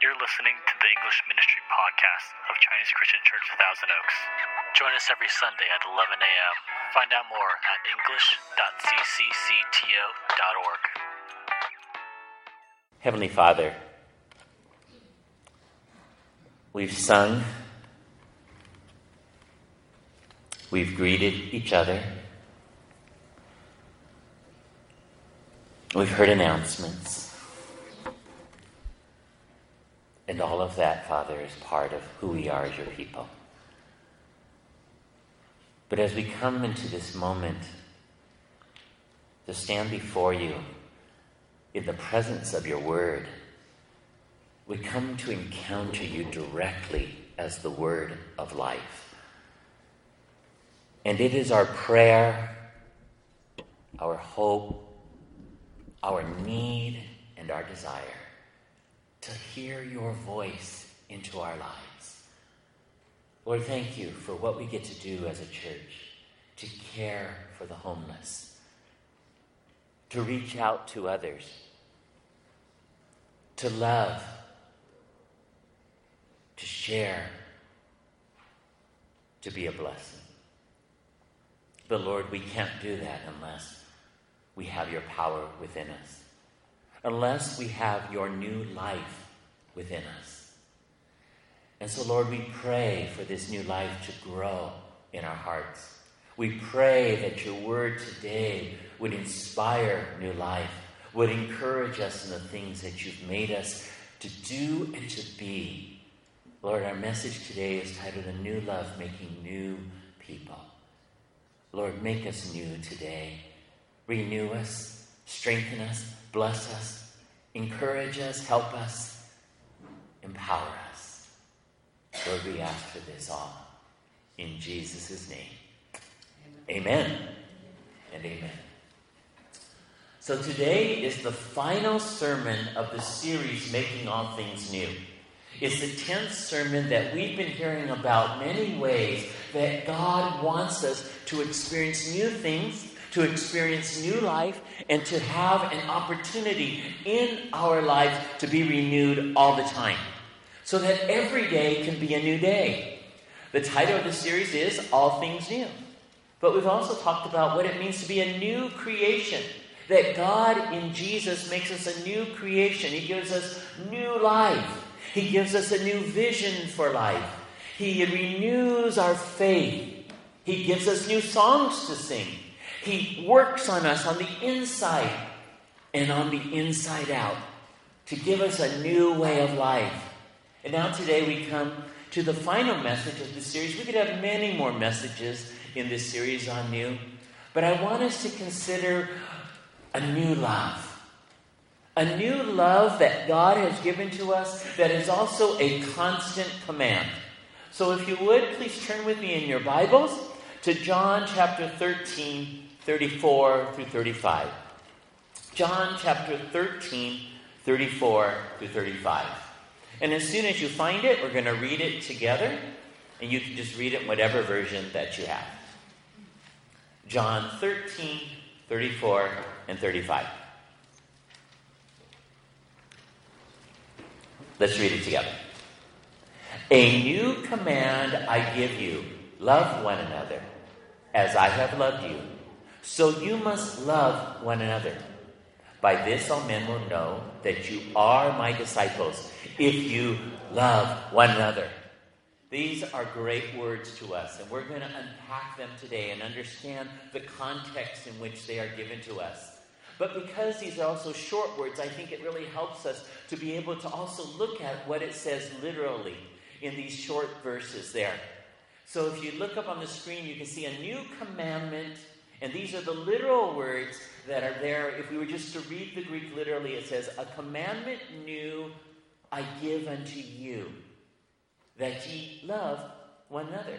You're listening to the English Ministry Podcast of Chinese Christian Church Thousand Oaks. Join us every Sunday at 11 a.m. Find out more at english.cccto.org. Heavenly Father, we've sung, we've greeted each other, we've heard announcements. And all of that, Father, is part of who we are as your people. But as we come into this moment to stand before you in the presence of your word, we come to encounter you directly as the word of life. And it is our prayer, our hope, our need, and our desire to hear your voice into our lives. Lord, thank you for what we get to do as a church to care for the homeless, to reach out to others, to love, to share, to be a blessing. But Lord, we can't do that unless we have your power within us unless we have your new life within us. And so, Lord, we pray for this new life to grow in our hearts. We pray that your word today would inspire new life, would encourage us in the things that you've made us to do and to be. Lord, our message today is titled A New Love Making New People. Lord, make us new today. Renew us, strengthen us, bless us, encourage us, help us, empower us. Lord, we ask for this all in Jesus' name. Amen. and amen. So today is the final sermon of the series, Making All Things New. It's the 10th sermon that we've been hearing about many ways that God wants us to experience new things to experience new life and to have an opportunity in our lives to be renewed all the time. So that every day can be a new day. The title of the series is All Things New. But we've also talked about what it means to be a new creation. That God in Jesus makes us a new creation. He gives us new life. He gives us a new vision for life. He renews our faith. He gives us new songs to sing. He works on us on the inside and on the inside out to give us a new way of life. And now today we come to the final message of the series. We could have many more messages in this series on new, but I want us to consider a new love. A new love that God has given to us that is also a constant command. So if you would, please turn with me in your Bibles to John chapter 13, 34 through 35. John chapter 13, 34 through 35. And as soon as you find it, we're going to read it together, and you can just read it in whatever version that you have. John 13, 34, and 35. Let's read it together. A new command I give you love one another as I have loved you. So you must love one another. By this all men will know that you are my disciples if you love one another. These are great words to us, and we're going to unpack them today and understand the context in which they are given to us. But because these are also short words, I think it really helps us to be able to also look at what it says literally in these short verses there. So if you look up on the screen, you can see a new commandment and these are the literal words that are there. If we were just to read the Greek literally, it says, A commandment new I give unto you, that ye love one another.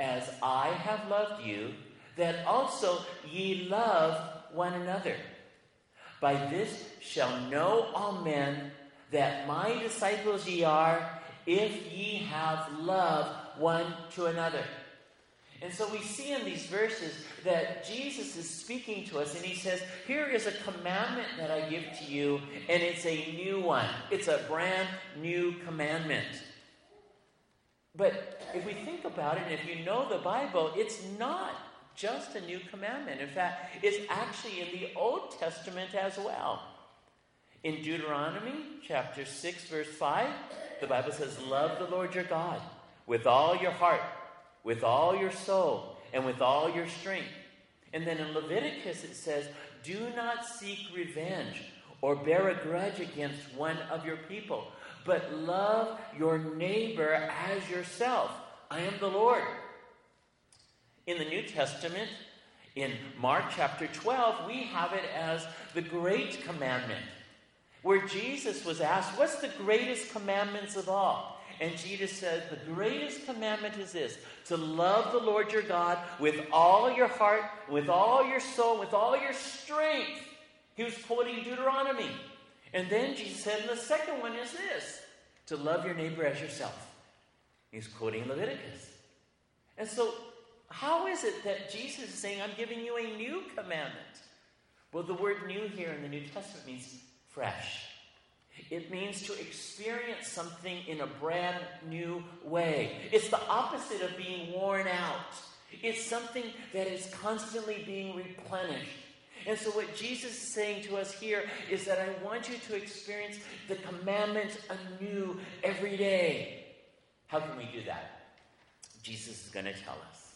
As I have loved you, that also ye love one another. By this shall know all men that my disciples ye are, if ye have love one to another. And so we see in these verses that Jesus is speaking to us, and he says, Here is a commandment that I give to you, and it's a new one. It's a brand new commandment. But if we think about it, and if you know the Bible, it's not just a new commandment. In fact, it's actually in the Old Testament as well. In Deuteronomy chapter 6, verse 5, the Bible says, Love the Lord your God with all your heart, with all your soul, and with all your strength. And then in Leviticus it says, Do not seek revenge or bear a grudge against one of your people, but love your neighbor as yourself. I am the Lord. In the New Testament, in Mark chapter 12, we have it as the Great Commandment, where Jesus was asked, What's the greatest commandments of all? And Jesus said, The greatest commandment is this to love the Lord your God with all your heart, with all your soul, with all your strength. He was quoting Deuteronomy. And then Jesus said, and the second one is this to love your neighbor as yourself. He's quoting Leviticus. And so how is it that Jesus is saying, I'm giving you a new commandment? Well, the word new here in the New Testament means fresh. It means to experience something in a brand new way. It's the opposite of being worn out. It's something that is constantly being replenished. And so, what Jesus is saying to us here is that I want you to experience the commandment anew every day. How can we do that? Jesus is going to tell us.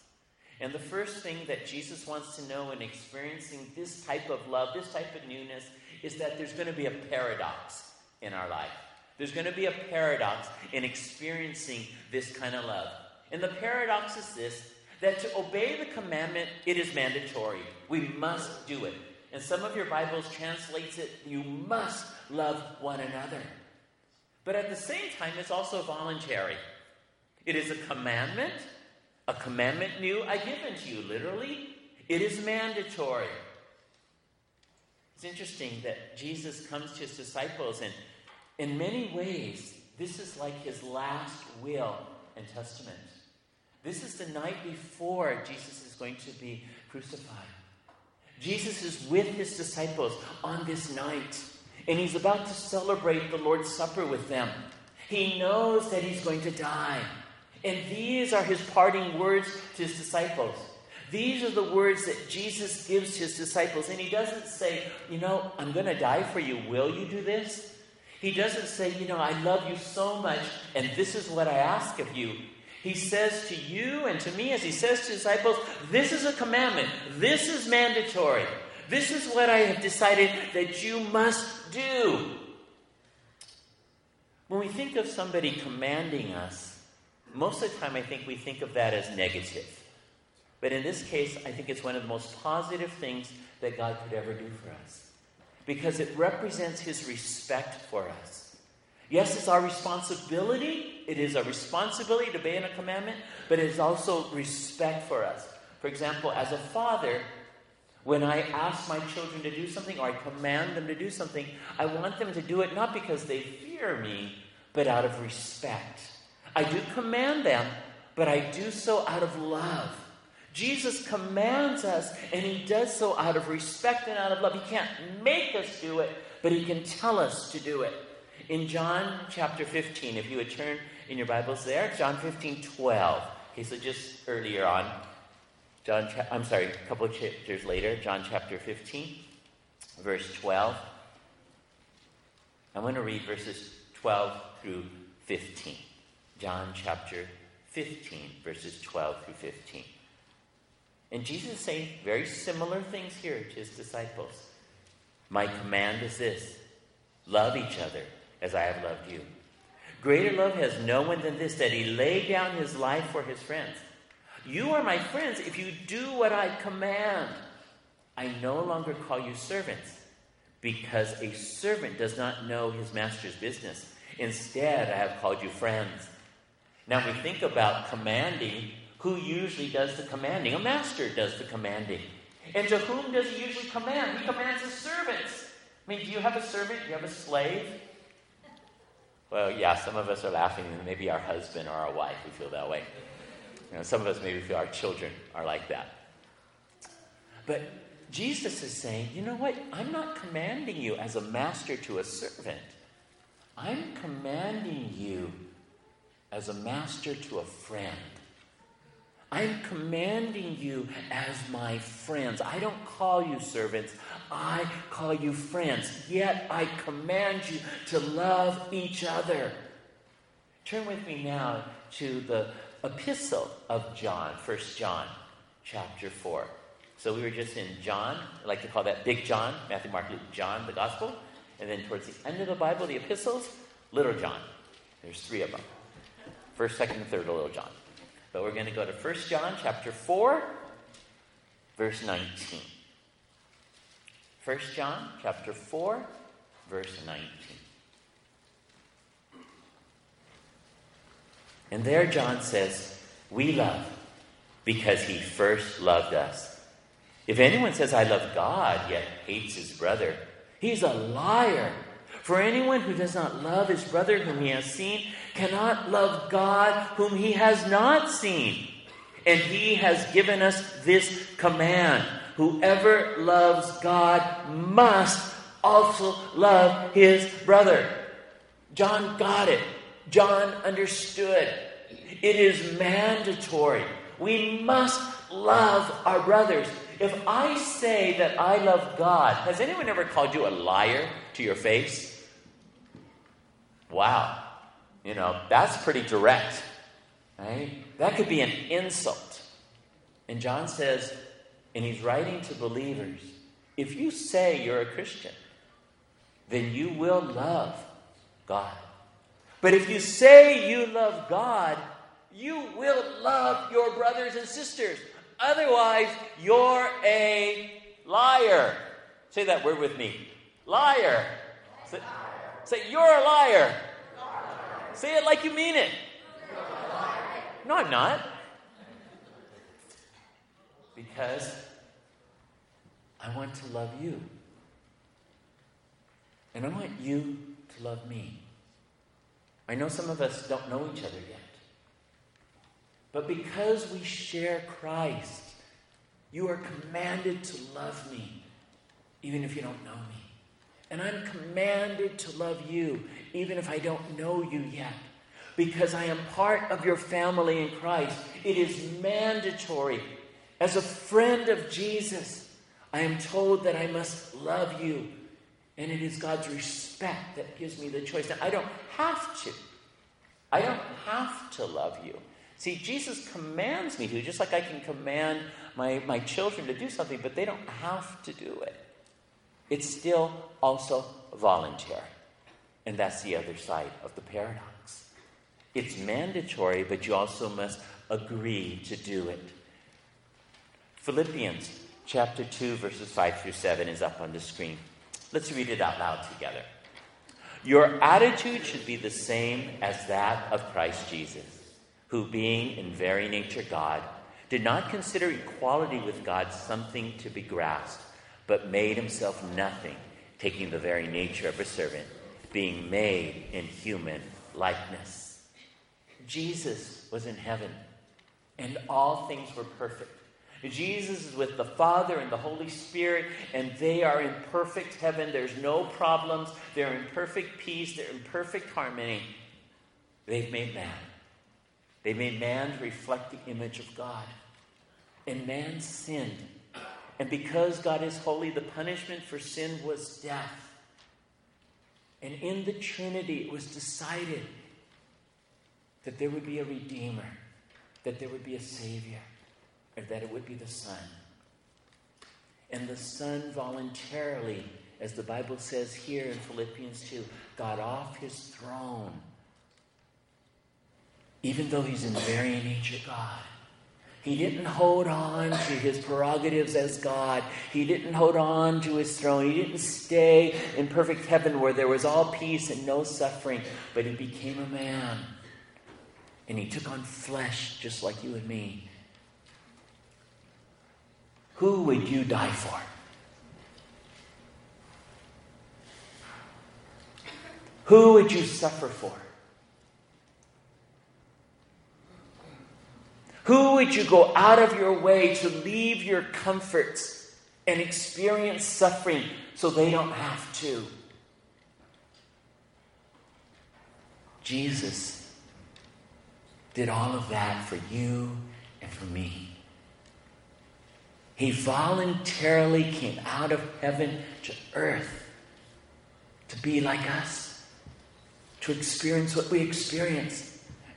And the first thing that Jesus wants to know in experiencing this type of love, this type of newness, is that there's going to be a paradox in our life. There's going to be a paradox in experiencing this kind of love. And the paradox is this that to obey the commandment, it is mandatory. We must do it. And some of your Bibles translates it, you must love one another. But at the same time, it's also voluntary. It is a commandment, a commandment new I give unto you. Literally, it is mandatory. It's interesting that Jesus comes to his disciples, and in many ways, this is like his last will and testament. This is the night before Jesus is going to be crucified. Jesus is with his disciples on this night, and he's about to celebrate the Lord's Supper with them. He knows that he's going to die. And these are his parting words to his disciples. These are the words that Jesus gives his disciples. And he doesn't say, You know, I'm going to die for you. Will you do this? He doesn't say, You know, I love you so much, and this is what I ask of you. He says to you and to me, as he says to disciples, This is a commandment. This is mandatory. This is what I have decided that you must do. When we think of somebody commanding us, most of the time, I think we think of that as negative. But in this case, I think it's one of the most positive things that God could ever do for us because it represents His respect for us. Yes, it's our responsibility. It is a responsibility to obey in a commandment, but it is also respect for us. For example, as a father, when I ask my children to do something or I command them to do something, I want them to do it not because they fear me, but out of respect. I do command them, but I do so out of love. Jesus commands us, and he does so out of respect and out of love. He can't make us do it, but he can tell us to do it. In John chapter 15, if you would turn in your Bibles there, John 15, 12. Okay, so just earlier on, John, cha- I'm sorry, a couple of chapters later, John chapter 15, verse 12. I'm going to read verses 12 through 15. John chapter 15, verses 12 through 15. And Jesus is saying very similar things here to his disciples. My command is this love each other as I have loved you. Greater love has no one than this, that he laid down his life for his friends. You are my friends if you do what I command. I no longer call you servants, because a servant does not know his master's business. Instead, I have called you friends. Now, we think about commanding. Who usually does the commanding? A master does the commanding. And to whom does he usually command? He commands his servants. I mean, do you have a servant? Do you have a slave? Well, yeah, some of us are laughing. Maybe our husband or our wife, we feel that way. You know, some of us maybe feel our children are like that. But Jesus is saying, you know what? I'm not commanding you as a master to a servant. I'm commanding you as a master to a friend. I'm commanding you as my friends. I don't call you servants, I call you friends. Yet I command you to love each other. Turn with me now to the epistle of John, 1 John chapter 4. So we were just in John, I like to call that Big John, Matthew, Mark, Luke, John, the Gospel. And then towards the end of the Bible, the epistles, Little John. There's three of them. First, second, and third, Little John. But we're going to go to 1 John chapter 4, verse 19. 1 John chapter 4, verse 19. And there John says, We love because he first loved us. If anyone says, I love God, yet hates his brother, he's a liar. For anyone who does not love his brother whom he has seen cannot love God whom he has not seen. And he has given us this command whoever loves God must also love his brother. John got it. John understood. It is mandatory. We must love our brothers. If I say that I love God, has anyone ever called you a liar to your face? Wow. You know, that's pretty direct. Right? That could be an insult. And John says, and he's writing to believers if you say you're a Christian, then you will love God. But if you say you love God, you will love your brothers and sisters. Otherwise, you're a liar. Say that word with me liar. Say, Say, You're a liar. Say it like you mean it. No, I'm not. Because I want to love you. And I want you to love me. I know some of us don't know each other yet. But because we share Christ, you are commanded to love me, even if you don't know me. And I'm commanded to love you, even if I don't know you yet, because I am part of your family in Christ. It is mandatory. As a friend of Jesus, I am told that I must love you. And it is God's respect that gives me the choice. Now, I don't have to. I don't have to love you. See, Jesus commands me to, just like I can command my, my children to do something, but they don't have to do it. It's still also voluntary. And that's the other side of the paradox. It's mandatory, but you also must agree to do it. Philippians chapter 2, verses 5 through 7 is up on the screen. Let's read it out loud together. Your attitude should be the same as that of Christ Jesus, who, being in very nature God, did not consider equality with God something to be grasped but made himself nothing, taking the very nature of a servant, being made in human likeness. Jesus was in heaven, and all things were perfect. Jesus is with the Father and the Holy Spirit, and they are in perfect heaven. There's no problems. They're in perfect peace. They're in perfect harmony. They've made man. They made man to reflect the image of God. And man sinned. And because God is holy, the punishment for sin was death. And in the Trinity, it was decided that there would be a Redeemer, that there would be a Savior, and that it would be the Son. And the Son voluntarily, as the Bible says here in Philippians 2, got off his throne, even though he's in very nature God he didn't hold on to his prerogatives as God. He didn't hold on to his throne. He didn't stay in perfect heaven where there was all peace and no suffering. But he became a man. And he took on flesh just like you and me. Who would you die for? Who would you suffer for? Who would you go out of your way to leave your comforts and experience suffering so they don't have to? Jesus did all of that for you and for me. He voluntarily came out of heaven to earth to be like us, to experience what we experienced,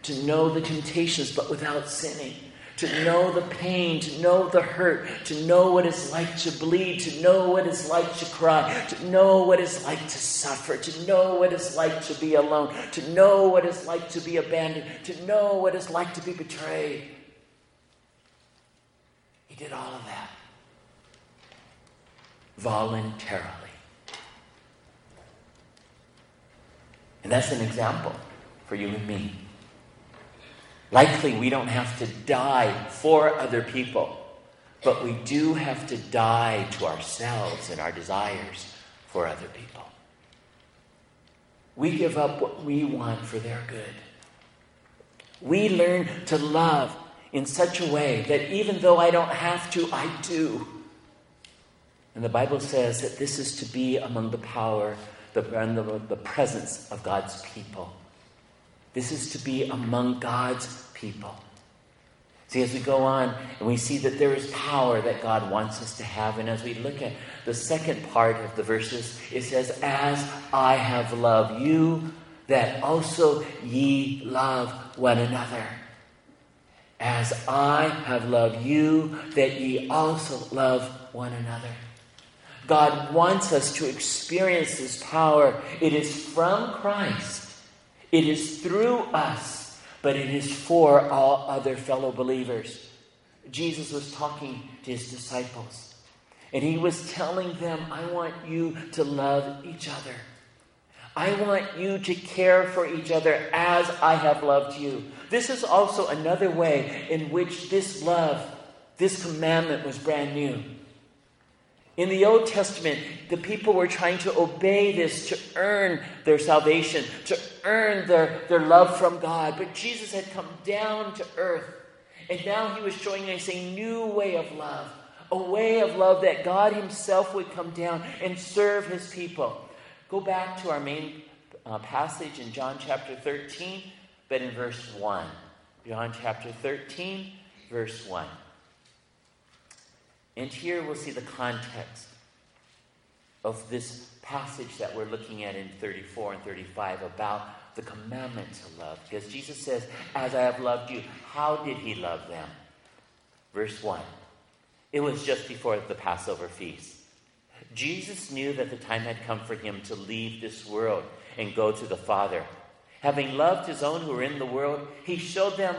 to know the temptations but without sinning, to know the pain, to know the hurt, to know what it's like to bleed, to know what it's like to cry, to know what it's like to suffer, to know what it's like to be alone, to know what it's like to be abandoned, to know what it's like to be betrayed. He did all of that voluntarily. And that's an example for you and me. Likely, we don't have to die for other people, but we do have to die to ourselves and our desires for other people. We give up what we want for their good. We learn to love in such a way that even though I don't have to, I do. And the Bible says that this is to be among the power the, and the, the presence of God's people. This is to be among God's people. See, as we go on and we see that there is power that God wants us to have, and as we look at the second part of the verses, it says, As I have loved you, that also ye love one another. As I have loved you, that ye also love one another. God wants us to experience this power. It is from Christ, it is through us, but it is for all other fellow believers. Jesus was talking to his disciples, and he was telling them, I want you to love each other. I want you to care for each other as I have loved you. This is also another way in which this love, this commandment was brand new. In the Old Testament, the people were trying to obey this to earn their salvation, to earn their, their love from God. But Jesus had come down to earth, and now he was showing us a new way of love, a way of love that God himself would come down and serve his people. Go back to our main uh, passage in John chapter 13, but in verse 1. John chapter 13, verse 1. And here we'll see the context of this passage that we're looking at in 34 and 35 about the commandment to love. Because Jesus says, As I have loved you, how did he love them? Verse 1. It was just before the Passover feast. Jesus knew that the time had come for him to leave this world and go to the Father. Having loved his own who were in the world, he showed them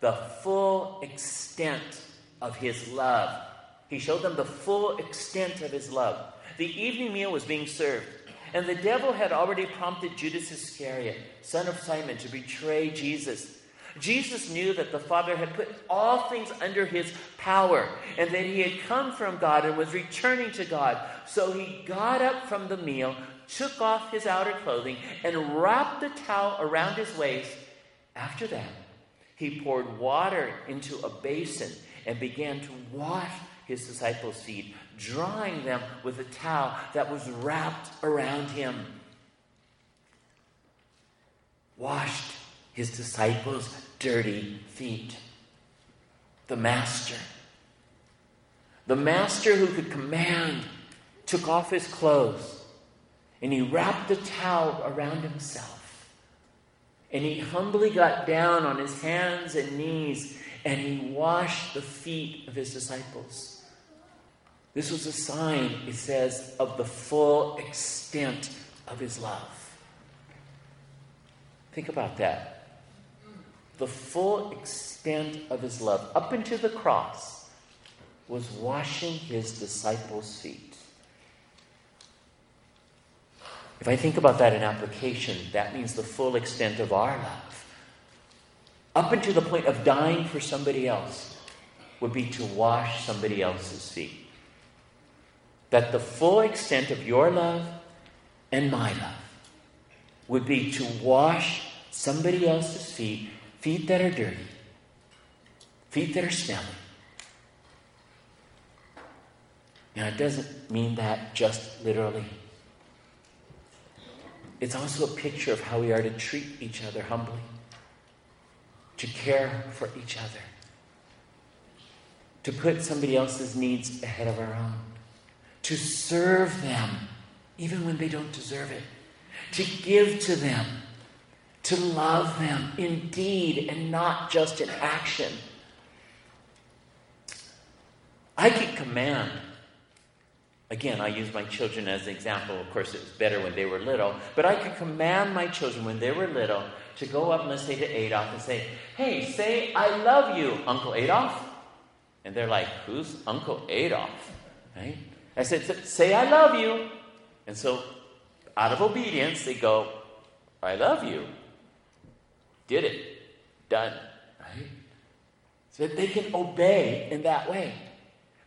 the full extent of his love he showed them the full extent of his love. The evening meal was being served, and the devil had already prompted Judas Iscariot, son of Simon, to betray Jesus. Jesus knew that the Father had put all things under his power and that he had come from God and was returning to God. So he got up from the meal, took off his outer clothing, and wrapped a towel around his waist. After that, he poured water into a basin and began to wash his disciples' feet, drying them with a towel that was wrapped around him. Washed his disciples' dirty feet. The master, the master who could command, took off his clothes and he wrapped the towel around himself. And he humbly got down on his hands and knees and he washed the feet of his disciples. This was a sign, it says, of the full extent of his love. Think about that. The full extent of his love, up into the cross, was washing his disciples' feet. If I think about that in application, that means the full extent of our love. Up until the point of dying for somebody else would be to wash somebody else's feet that the full extent of your love and my love would be to wash somebody else's feet, feet that are dirty, feet that are smelly. Now, it doesn't mean that just literally. It's also a picture of how we are to treat each other humbly, to care for each other, to put somebody else's needs ahead of our own, to serve them even when they don't deserve it, to give to them, to love them in deed and not just in action. I can command Again, I use my children as an example. Of course, it was better when they were little. But I could command my children when they were little to go up, and let's say, to Adolf and say, Hey, say, I love you, Uncle Adolf. And they're like, Who's Uncle Adolf? Right? I said, Say, I love you. And so, out of obedience, they go, I love you. Did it. Done. Right? So that they can obey in that way.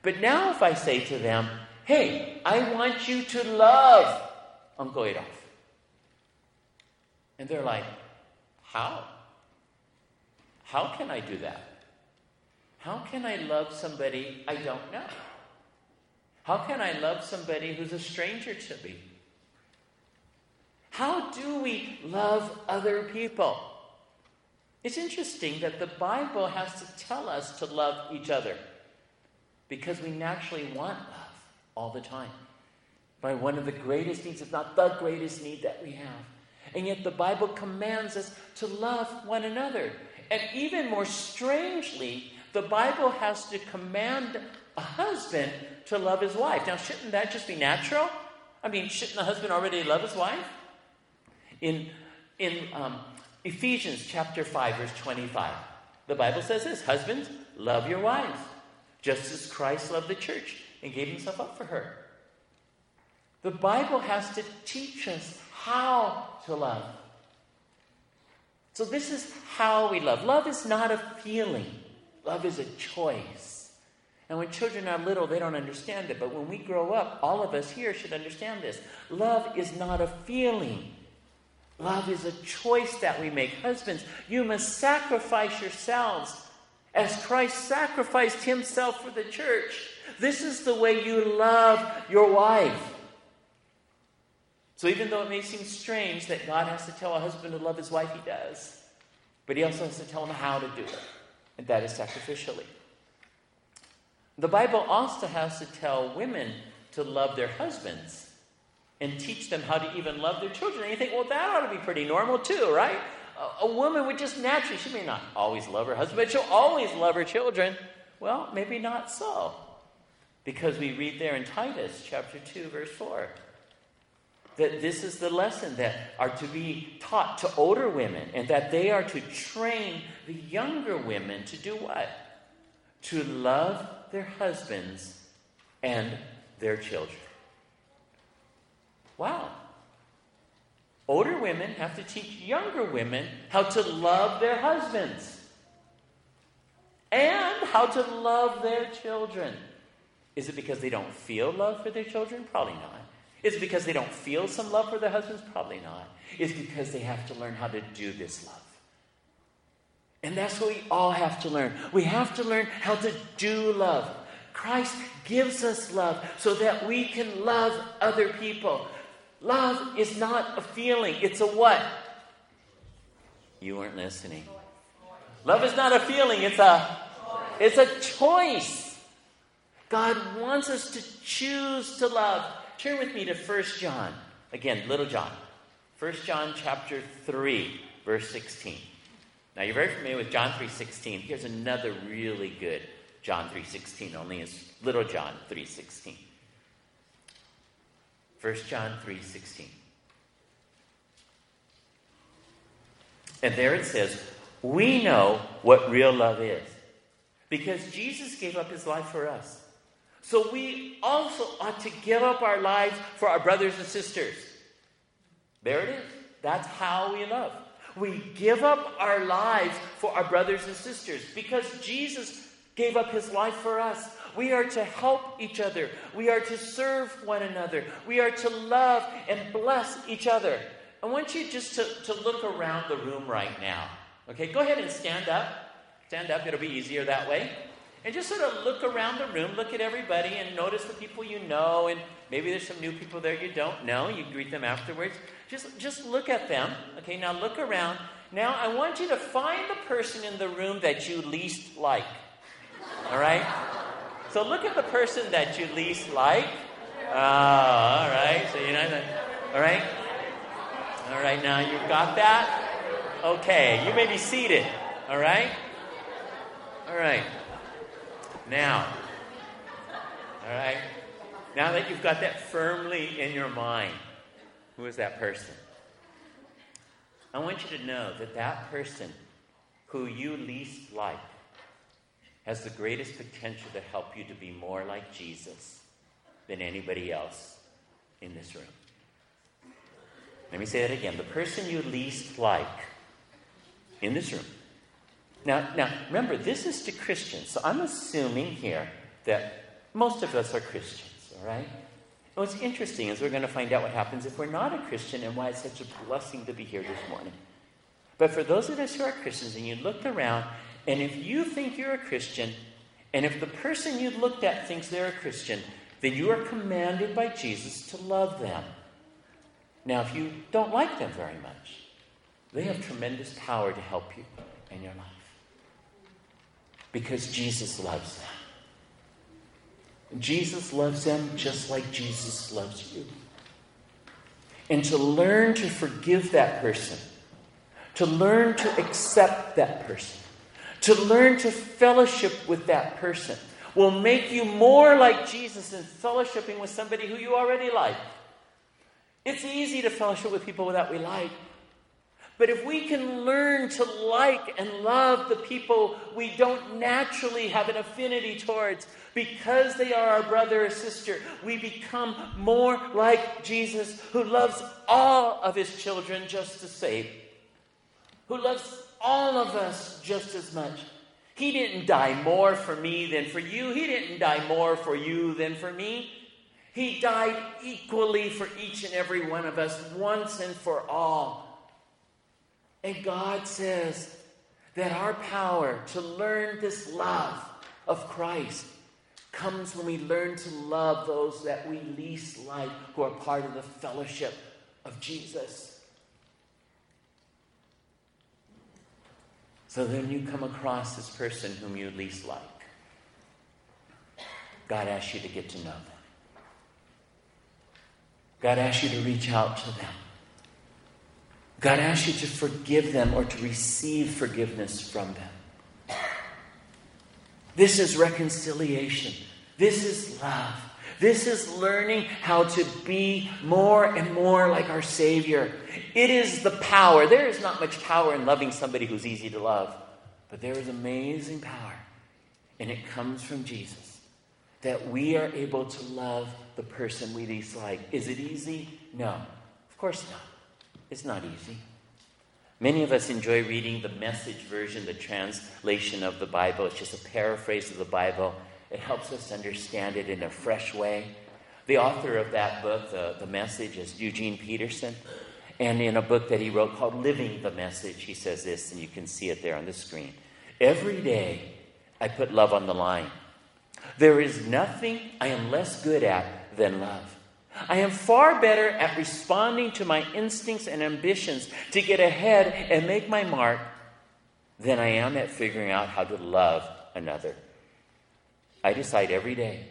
But now, if I say to them, Hey, I want you to love Uncle Adolf. And they're like, How? How can I do that? How can I love somebody I don't know? How can I love somebody who's a stranger to me? How do we love other people? It's interesting that the Bible has to tell us to love each other because we naturally want love all the time. By one of the greatest needs, if not the greatest need that we have. And yet the Bible commands us to love one another. And even more strangely, the Bible has to command a husband to love his wife. Now, shouldn't that just be natural? I mean, shouldn't the husband already love his wife? In, in um, Ephesians chapter 5, verse 25, the Bible says this Husbands, love your wives, just as Christ loved the church and gave himself up for her. The Bible has to teach us how to love. So, this is how we love. Love is not a feeling, love is a choice. And when children are little, they don't understand it. But when we grow up, all of us here should understand this. Love is not a feeling, love is a choice that we make. Husbands, you must sacrifice yourselves as Christ sacrificed himself for the church. This is the way you love your wife. So even though it may seem strange that God has to tell a husband to love his wife, he does. But he also has to tell him how to do it, and that is sacrificially. The Bible also has to tell women to love their husbands and teach them how to even love their children. And you think, well, that ought to be pretty normal too, right? A, a woman would just naturally, she may not always love her husband, but she'll always love her children. Well, maybe not so. Because we read there in Titus chapter 2, verse 4, that this is the lesson that are to be taught to older women, and that they are to train the younger women to do what? To love their husbands and their children. Wow. Older women have to teach younger women how to love their husbands and how to love their children. Is it because they don't feel love for their children? Probably not. Is it because they don't feel some love for their husbands? Probably not. It's because they have to learn how to do this love. And that's what we all have to learn. We have to learn how to do love. Christ gives us love so that we can love other people. Love is not a feeling, it's a what? You weren't listening. Love is not a feeling, it's a it's a choice. God wants us to choose to love. Turn with me to 1 John. Again, little John. 1 John chapter 3, verse 16. Now you're very familiar with John 3:16. Here's another really good John 3:16, only it's little John 3:16. 1 John 3:16. And there it says, "We know what real love is because Jesus gave up his life for us." So we also ought to give up our lives for our brothers and sisters. There it is. That's how we love. We give up our lives for our brothers and sisters because Jesus gave up his life for us. We are to help each other. We are to serve one another. We are to love and bless each other. I want you just to, to look around the room right now. Okay, go ahead and stand up. Stand up, it'll be easier that way. And just sort of look around the room, look at everybody, and notice the people you know, and maybe there's some new people there you don't know. You greet them afterwards. Just, just look at them. Okay, now look around. Now I want you to find the person in the room that you least like. All right? So look at the person that you least like. Oh, all right. So you know that. All right. All right. Now you've got that. Okay. You may be seated. All right. All right. Now. All right. Now that you've got that firmly in your mind, who is that person? I want you to know that that person who you least like has the greatest potential to help you to be more like Jesus than anybody else in this room. Let me say that again. The person you least like in this room. Now, now remember, this is to Christians. So I'm assuming here that most of us are Christians, all right? What's interesting is we're going to find out what happens if we're not a Christian and why it's such a blessing to be here this morning. But for those of us who are Christians and you looked around and if you think you're a Christian, and if the person you looked at thinks they're a Christian, then you are commanded by Jesus to love them. Now, if you don't like them very much, they have tremendous power to help you in your life. Because Jesus loves them. Jesus loves them just like Jesus loves you. And to learn to forgive that person, to learn to accept that person, to learn to fellowship with that person will make you more like Jesus in fellowshipping with somebody who you already like. It's easy to fellowship with people that we like. But if we can learn to like and love the people we don't naturally have an affinity towards because they are our brother or sister, we become more like Jesus, who loves all of his children just the same, who loves all of us just as much. He didn't die more for me than for you. He didn't die more for you than for me. He died equally for each and every one of us, once and for all. And God says that our power to learn this love of Christ comes when we learn to love those that we least like, who are part of the fellowship of Jesus. So then you come across this person whom you least like. God asks you to get to know them. God asks you to reach out to them. God asks you to forgive them or to receive forgiveness from them. This is reconciliation. This is love. This is learning how to be more and more like our Savior. It is the power. There is not much power in loving somebody who's easy to love, but there is amazing power, and it comes from Jesus that we are able to love the person we dislike. Is it easy? No, of course not. It's not easy. Many of us enjoy reading the message version, the translation of the Bible. It's just a paraphrase of the Bible. It helps us understand it in a fresh way. The author of that book, the, the message, is Eugene Peterson. And in a book that he wrote called Living the Message, he says this, and you can see it there on the screen. Every day, I put love on the line. There is nothing I am less good at than love. I am far better at responding to my instincts and ambitions to get ahead and make my mark than I am at figuring out how to love another. I decide every day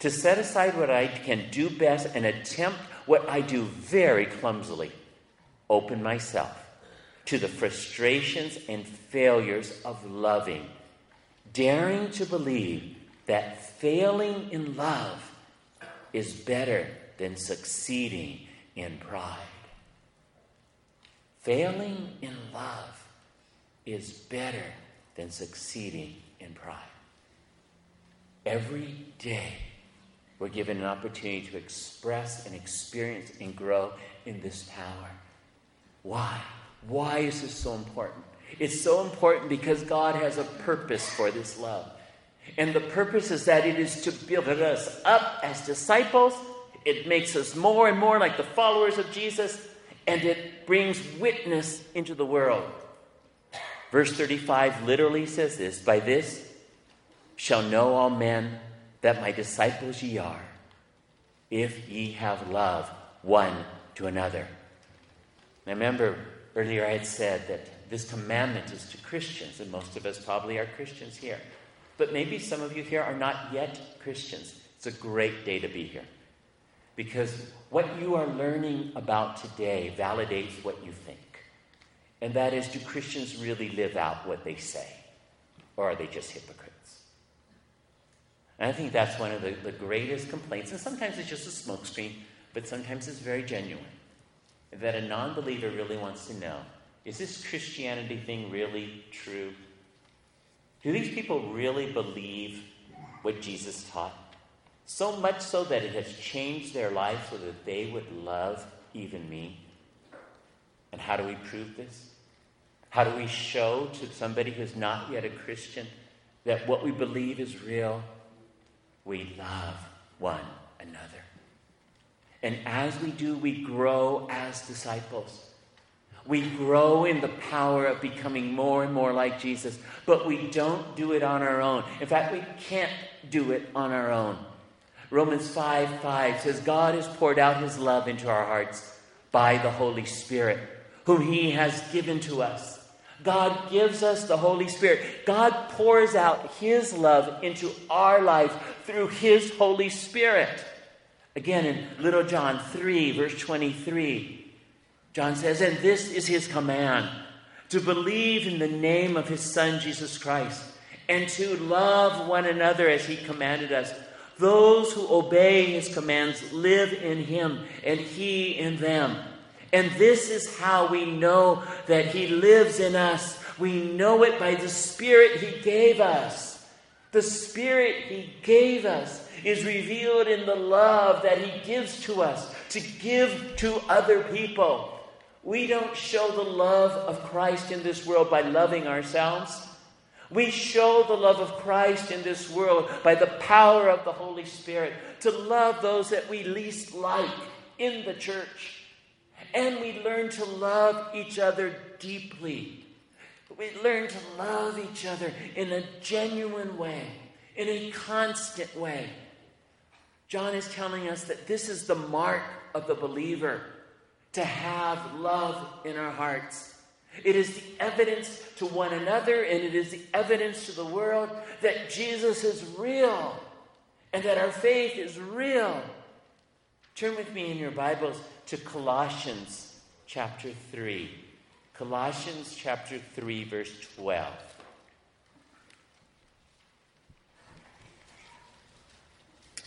to set aside what I can do best and attempt what I do very clumsily open myself to the frustrations and failures of loving, daring to believe that failing in love is better than succeeding in pride. Failing in love is better than succeeding in pride. Every day, we're given an opportunity to express and experience and grow in this power. Why? Why is this so important? It's so important because God has a purpose for this love. And the purpose is that it is to build us up as disciples. It makes us more and more like the followers of Jesus, and it brings witness into the world. Verse 35 literally says this By this shall know all men that my disciples ye are, if ye have love one to another. Now remember, earlier I had said that this commandment is to Christians, and most of us probably are Christians here. But maybe some of you here are not yet Christians. It's a great day to be here. Because what you are learning about today validates what you think. And that is do Christians really live out what they say? Or are they just hypocrites? And I think that's one of the, the greatest complaints. And sometimes it's just a smokescreen, but sometimes it's very genuine. That a non believer really wants to know is this Christianity thing really true? Do these people really believe what Jesus taught? So much so that it has changed their life so that they would love even me. And how do we prove this? How do we show to somebody who's not yet a Christian that what we believe is real? We love one another. And as we do, we grow as disciples. We grow in the power of becoming more and more like Jesus, but we don't do it on our own. In fact, we can't do it on our own. Romans 5 5 says, God has poured out his love into our hearts by the Holy Spirit, whom he has given to us. God gives us the Holy Spirit. God pours out his love into our life through his Holy Spirit. Again, in Little John 3, verse 23. John says, And this is his command to believe in the name of his Son, Jesus Christ, and to love one another as he commanded us. Those who obey his commands live in him, and he in them. And this is how we know that he lives in us. We know it by the Spirit he gave us. The Spirit he gave us is revealed in the love that he gives to us to give to other people. We don't show the love of Christ in this world by loving ourselves. We show the love of Christ in this world by the power of the Holy Spirit to love those that we least like in the church. And we learn to love each other deeply. We learn to love each other in a genuine way, in a constant way. John is telling us that this is the mark of the believer to have love in our hearts. It is the evidence to one another and it is the evidence to the world that Jesus is real and that our faith is real. Turn with me in your Bibles to Colossians chapter 3. Colossians chapter 3, verse 12.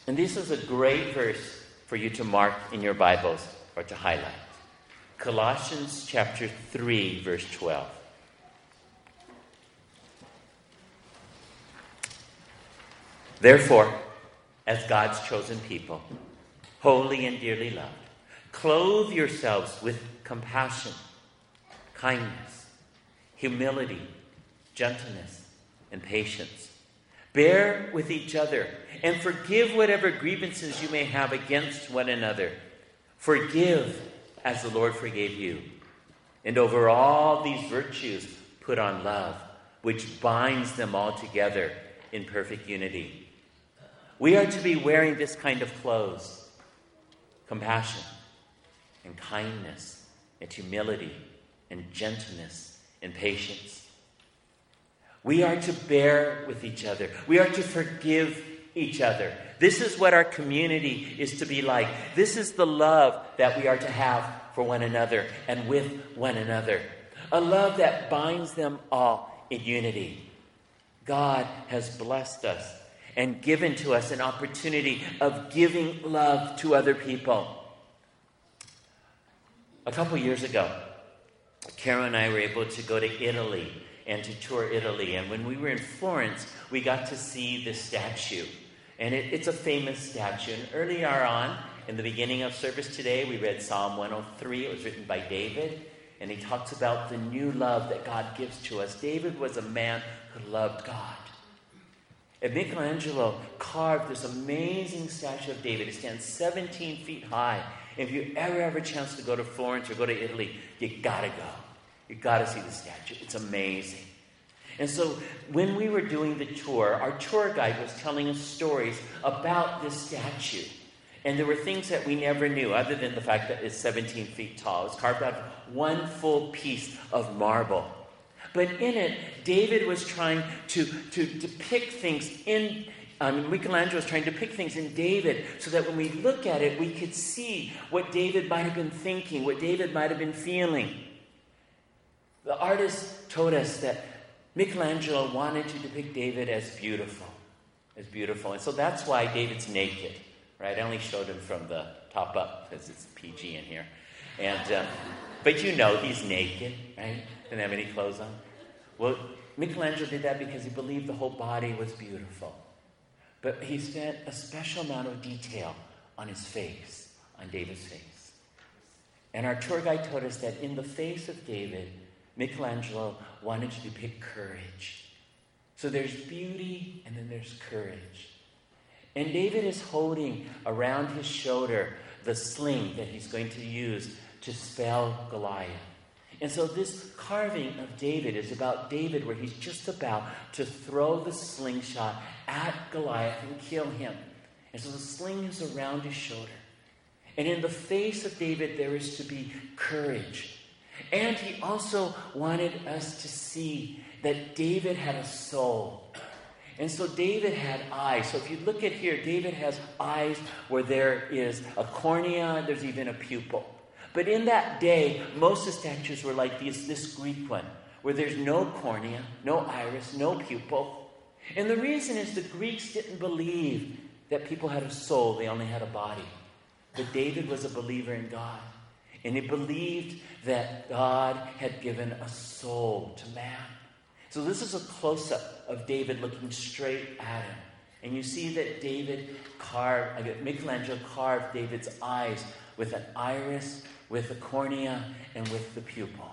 And this is a great verse for you to mark in your Bibles or to highlight. Colossians chapter 3, verse 12. Therefore, as God's chosen people, holy and dearly loved, clothe yourselves with compassion, kindness, humility, gentleness, and patience. Bear with each other and forgive whatever grievances you may have against one another. Forgive as the Lord forgave you. And over all these virtues, put on love, which binds them all together in perfect unity. We are to be wearing this kind of clothes compassion and kindness and humility and gentleness and patience. We are to bear with each other. We are to forgive each other. This is what our community is to be like. This is the love that we are to have for one another and with one another. A love that binds them all in unity. God has blessed us and given to us an opportunity of giving love to other people. A couple years ago, Carol and I were able to go to Italy and to tour Italy. And when we were in Florence, we got to see the statue and it, it's a famous statue. And earlier on, in the beginning of service today, we read Psalm 103. It was written by David. And he talks about the new love that God gives to us. David was a man who loved God. And Michelangelo carved this amazing statue of David. It stands 17 feet high. If you ever have a chance to go to Florence or go to Italy, you gotta go. You gotta see the statue. It's amazing. And so when we were doing the tour, our tour guide was telling us stories about this statue. And there were things that we never knew, other than the fact that it's 17 feet tall. It's carved out of one full piece of marble. But in it, David was trying to, to depict things in, um, Michelangelo was trying to depict things in David so that when we look at it, we could see what David might have been thinking, what David might have been feeling. The artist told us that Michelangelo wanted to depict David as beautiful, as beautiful. And so that's why David's naked, right? I only showed him from the top up because it's PG in here. And, uh, but you know he's naked, right? Didn't have any clothes on. Well, Michelangelo did that because he believed the whole body was beautiful. But he spent a special amount of detail on his face, on David's face. And our tour guide told us that in the face of David, Michelangelo wanted to depict courage. So there's beauty and then there's courage. And David is holding around his shoulder the sling that he's going to use to spell Goliath. And so this carving of David is about David where he's just about to throw the slingshot at Goliath and kill him. And so the sling is around his shoulder. And in the face of David, there is to be courage and he also wanted us to see that David had a soul. And so David had eyes. So if you look at here, David has eyes where there is a cornea, there's even a pupil. But in that day, most of the statues were like this, this Greek one, where there's no cornea, no iris, no pupil. And the reason is the Greeks didn't believe that people had a soul, they only had a body. But David was a believer in God. And he believed that God had given a soul to man. So this is a close up of David looking straight at him. And you see that David carved, uh, Michelangelo carved David's eyes with an iris, with a cornea, and with the pupil.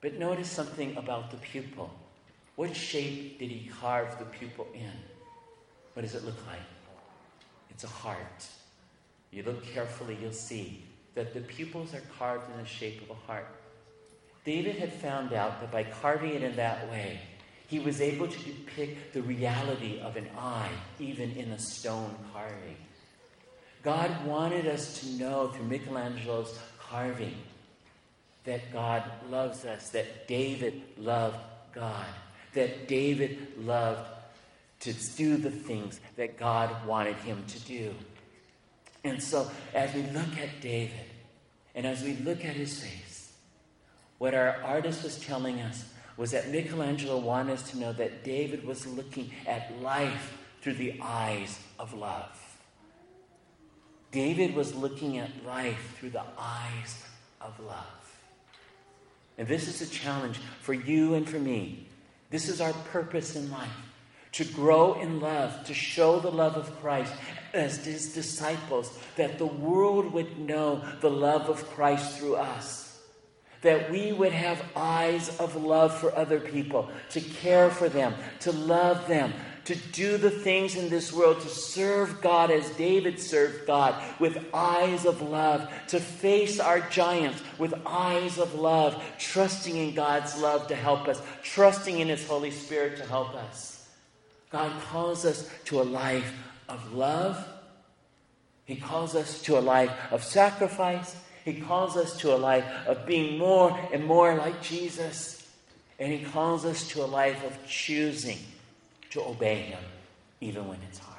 But notice something about the pupil. What shape did he carve the pupil in? What does it look like? It's a heart. You look carefully, you'll see that the pupils are carved in the shape of a heart. David had found out that by carving it in that way, he was able to depict the reality of an eye, even in a stone carving. God wanted us to know through Michelangelo's carving that God loves us, that David loved God, that David loved to do the things that God wanted him to do. And so, as we look at David, and as we look at his face, what our artist was telling us was that Michelangelo wanted us to know that David was looking at life through the eyes of love. David was looking at life through the eyes of love. And this is a challenge for you and for me. This is our purpose in life to grow in love, to show the love of Christ as his disciples, that the world would know the love of Christ through us. That we would have eyes of love for other people, to care for them, to love them, to do the things in this world, to serve God as David served God, with eyes of love, to face our giants with eyes of love, trusting in God's love to help us, trusting in His Holy Spirit to help us. God calls us to a life of love. He calls us to a life of sacrifice. He calls us to a life of being more and more like Jesus. And He calls us to a life of choosing to obey Him, even when it's hard.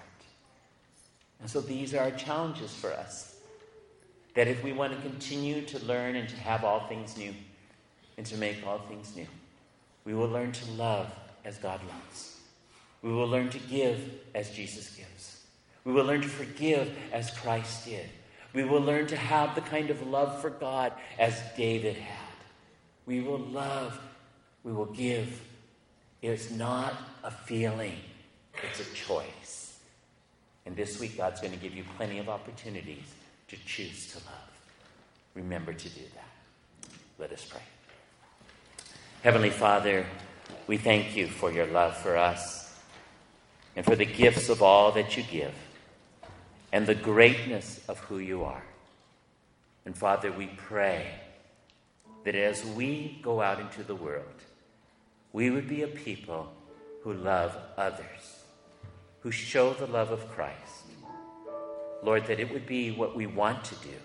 And so these are challenges for us. That if we want to continue to learn and to have all things new, and to make all things new, we will learn to love as God loves. We will learn to give as Jesus gives. We will learn to forgive as Christ did. We will learn to have the kind of love for God as David had. We will love, we will give. It's not a feeling, it's a choice. And this week, God's going to give you plenty of opportunities to choose to love. Remember to do that. Let us pray. Heavenly Father, we thank you for your love for us and for the gifts of all that you give and the greatness of who you are. And Father, we pray that as we go out into the world, we would be a people who love others, who show the love of Christ. Lord, that it would be what we want to do,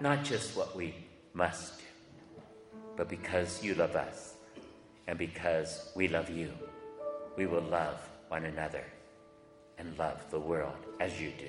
not just what we must do, but because you love us and because we love you, we will love one another and love the world as you do.